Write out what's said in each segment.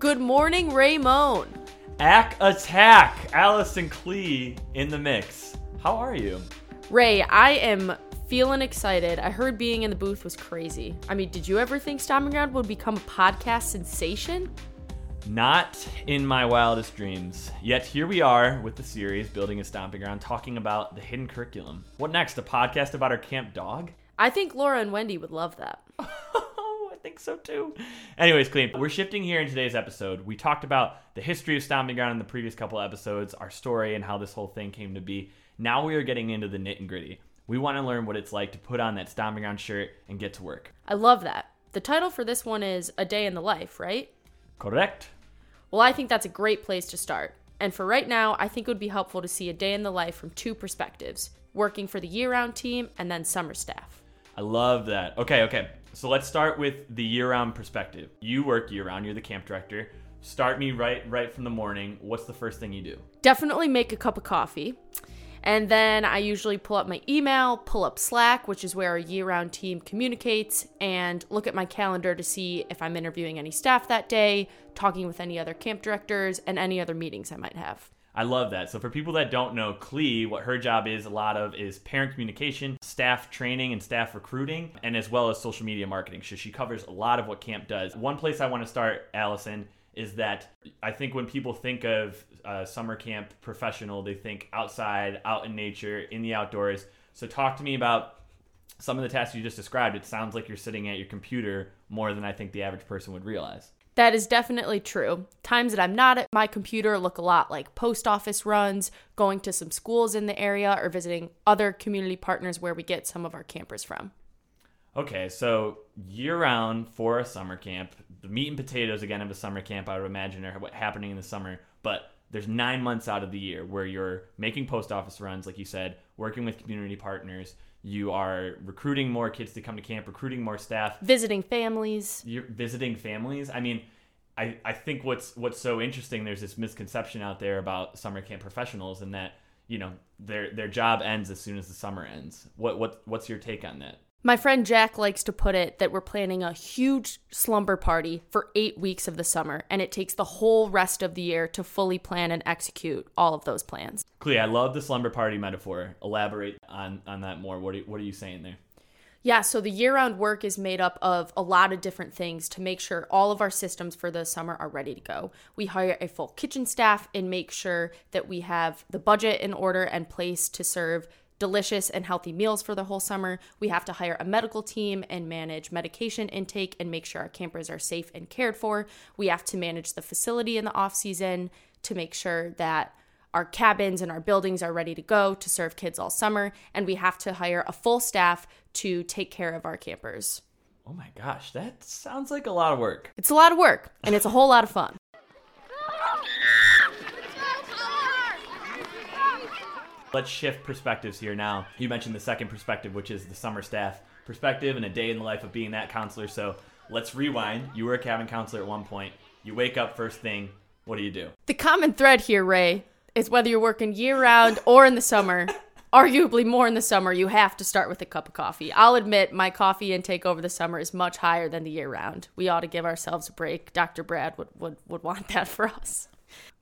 Good morning, Raymond. Ack attack! Allison Klee in the mix. How are you? Ray, I am feeling excited. I heard being in the booth was crazy. I mean, did you ever think Stomping Ground would become a podcast sensation? Not in my wildest dreams. Yet here we are with the series Building a Stomping Ground talking about the hidden curriculum. What next? A podcast about our camp dog? I think Laura and Wendy would love that. Think so too. Anyways, Clee, we're shifting here in today's episode. We talked about the history of Stomping Ground in the previous couple episodes, our story, and how this whole thing came to be. Now we are getting into the nit and gritty. We want to learn what it's like to put on that Stomping Ground shirt and get to work. I love that. The title for this one is A Day in the Life, right? Correct? Well, I think that's a great place to start. And for right now, I think it would be helpful to see a day in the life from two perspectives working for the year round team and then summer staff. I love that. Okay, okay. So let's start with the year-round perspective. You work year-round. You're the camp director. Start me right, right from the morning. What's the first thing you do? Definitely make a cup of coffee. And then I usually pull up my email, pull up Slack, which is where our year round team communicates, and look at my calendar to see if I'm interviewing any staff that day, talking with any other camp directors, and any other meetings I might have. I love that. So for people that don't know, Clee, what her job is a lot of is parent communication, staff training and staff recruiting, and as well as social media marketing. So she covers a lot of what camp does. One place I want to start, Allison, is that I think when people think of uh, summer camp professional, they think outside, out in nature, in the outdoors. So talk to me about some of the tasks you just described. It sounds like you're sitting at your computer more than I think the average person would realize. That is definitely true. Times that I'm not at my computer look a lot like post office runs, going to some schools in the area, or visiting other community partners where we get some of our campers from. Okay, so year round for a summer camp, the meat and potatoes again of a summer camp, I would imagine, are happening in the summer. But there's nine months out of the year where you're making post office runs, like you said, working with community partners. You are recruiting more kids to come to camp, recruiting more staff, Visiting families. you're visiting families. I mean, I, I think what's what's so interesting. There's this misconception out there about summer camp professionals, and that you know their their job ends as soon as the summer ends. What what what's your take on that? My friend Jack likes to put it that we're planning a huge slumber party for eight weeks of the summer, and it takes the whole rest of the year to fully plan and execute all of those plans. Clea, I love the slumber party metaphor. Elaborate on on that more. What are, what are you saying there? Yeah, so the year round work is made up of a lot of different things to make sure all of our systems for the summer are ready to go. We hire a full kitchen staff and make sure that we have the budget in order and place to serve delicious and healthy meals for the whole summer. We have to hire a medical team and manage medication intake and make sure our campers are safe and cared for. We have to manage the facility in the off season to make sure that our cabins and our buildings are ready to go to serve kids all summer, and we have to hire a full staff to take care of our campers. Oh my gosh, that sounds like a lot of work. It's a lot of work, and it's a whole lot of fun. Let's shift perspectives here now. You mentioned the second perspective, which is the summer staff perspective and a day in the life of being that counselor. So let's rewind. You were a cabin counselor at one point. You wake up first thing. What do you do? The common thread here, Ray, is whether you're working year round or in the summer. Arguably more in the summer, you have to start with a cup of coffee. I'll admit my coffee intake over the summer is much higher than the year round. We ought to give ourselves a break. Dr. Brad would, would, would want that for us.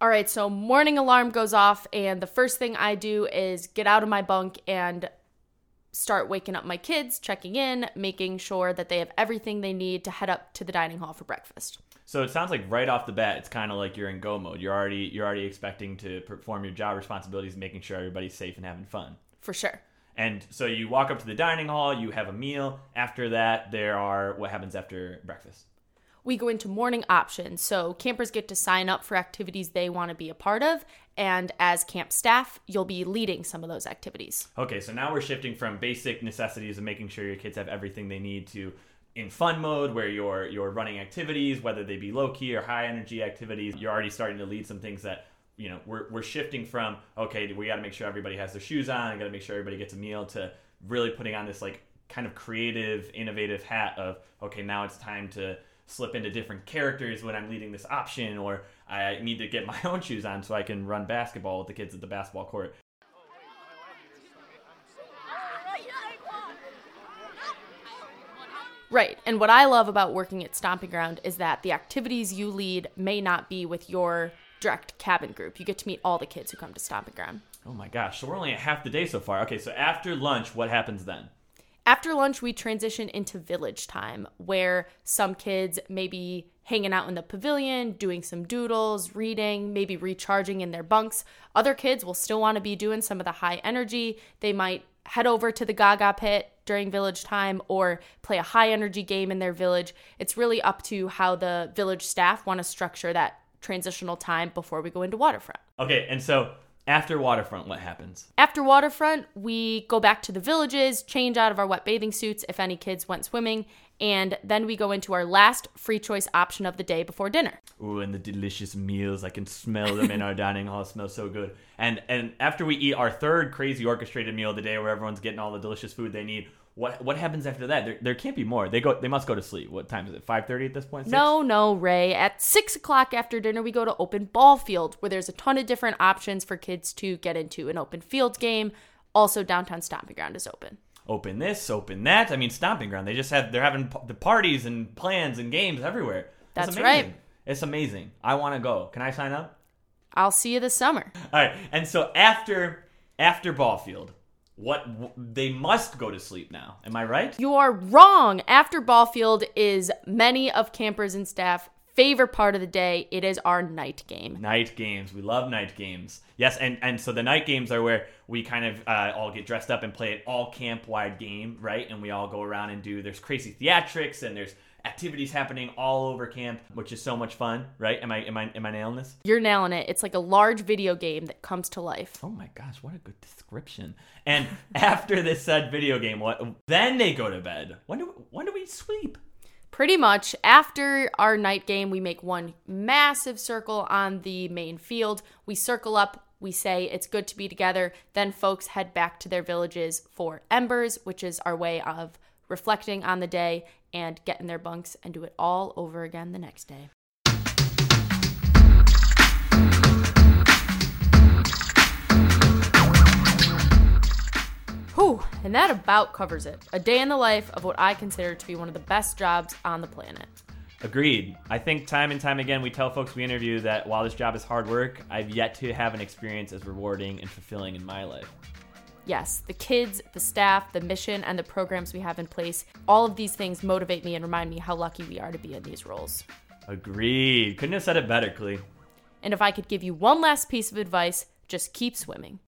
All right, so morning alarm goes off, and the first thing I do is get out of my bunk and start waking up my kids, checking in, making sure that they have everything they need to head up to the dining hall for breakfast. So it sounds like right off the bat, it's kind of like you're in go mode. You're already you're already expecting to perform your job responsibilities, making sure everybody's safe and having fun. For sure. And so you walk up to the dining hall, you have a meal. After that, there are what happens after breakfast. we go into morning options. So campers get to sign up for activities they want to be a part of. And as camp staff, you'll be leading some of those activities. Okay, so now we're shifting from basic necessities of making sure your kids have everything they need to in fun mode where you're you're running activities, whether they be low key or high energy activities. You're already starting to lead some things that you know we're we're shifting from okay, we got to make sure everybody has their shoes on, I got to make sure everybody gets a meal to really putting on this like kind of creative, innovative hat of okay, now it's time to slip into different characters when I'm leading this option or I need to get my own shoes on so I can run basketball with the kids at the basketball court. Right. And what I love about working at Stomping Ground is that the activities you lead may not be with your direct cabin group. You get to meet all the kids who come to Stomping Ground. Oh my gosh. So we're only at half the day so far. Okay, so after lunch, what happens then? After lunch, we transition into village time, where some kids may be hanging out in the pavilion, doing some doodles, reading, maybe recharging in their bunks. Other kids will still want to be doing some of the high energy. They might head over to the Gaga pit during village time or play a high energy game in their village. It's really up to how the village staff want to structure that transitional time before we go into waterfront. Okay, and so after waterfront, what happens? After waterfront, we go back to the villages, change out of our wet bathing suits if any kids went swimming, and then we go into our last free choice option of the day before dinner. Ooh, and the delicious meals. I can smell them in our dining hall. It smells so good. And and after we eat our third crazy orchestrated meal of the day where everyone's getting all the delicious food they need, what what happens after that? There, there can't be more. They go they must go to sleep. What time is it? Five thirty at this point? Six? No, no, Ray. At six o'clock after dinner, we go to open ball field, where there's a ton of different options for kids to get into an open field game. Also, downtown stomping ground is open. Open this, open that. I mean, stomping ground. They just have they're having p- the parties and plans and games everywhere. That's amazing. right. It's amazing. I want to go. Can I sign up? I'll see you this summer. All right. And so after after ball field, what w- they must go to sleep now. Am I right? You are wrong. After ball field is many of campers and staff favorite part of the day. It is our night game. Night games. We love night games. Yes, and and so the night games are where we kind of uh, all get dressed up and play an all camp wide game, right? And we all go around and do. There's crazy theatrics and there's activities happening all over camp, which is so much fun, right? Am I am I am I nailing this? You're nailing it. It's like a large video game that comes to life. Oh my gosh, what a good description. And after this said video game, what then they go to bed. When do when do we sleep? Pretty much after our night game, we make one massive circle on the main field. We circle up, we say it's good to be together. Then folks head back to their villages for embers, which is our way of reflecting on the day and get in their bunks and do it all over again the next day. Whew, and that about covers it. A day in the life of what I consider to be one of the best jobs on the planet. Agreed. I think time and time again we tell folks we interview that while this job is hard work, I've yet to have an experience as rewarding and fulfilling in my life. Yes, the kids, the staff, the mission, and the programs we have in place, all of these things motivate me and remind me how lucky we are to be in these roles. Agreed. Couldn't have said it better, Clee. And if I could give you one last piece of advice, just keep swimming.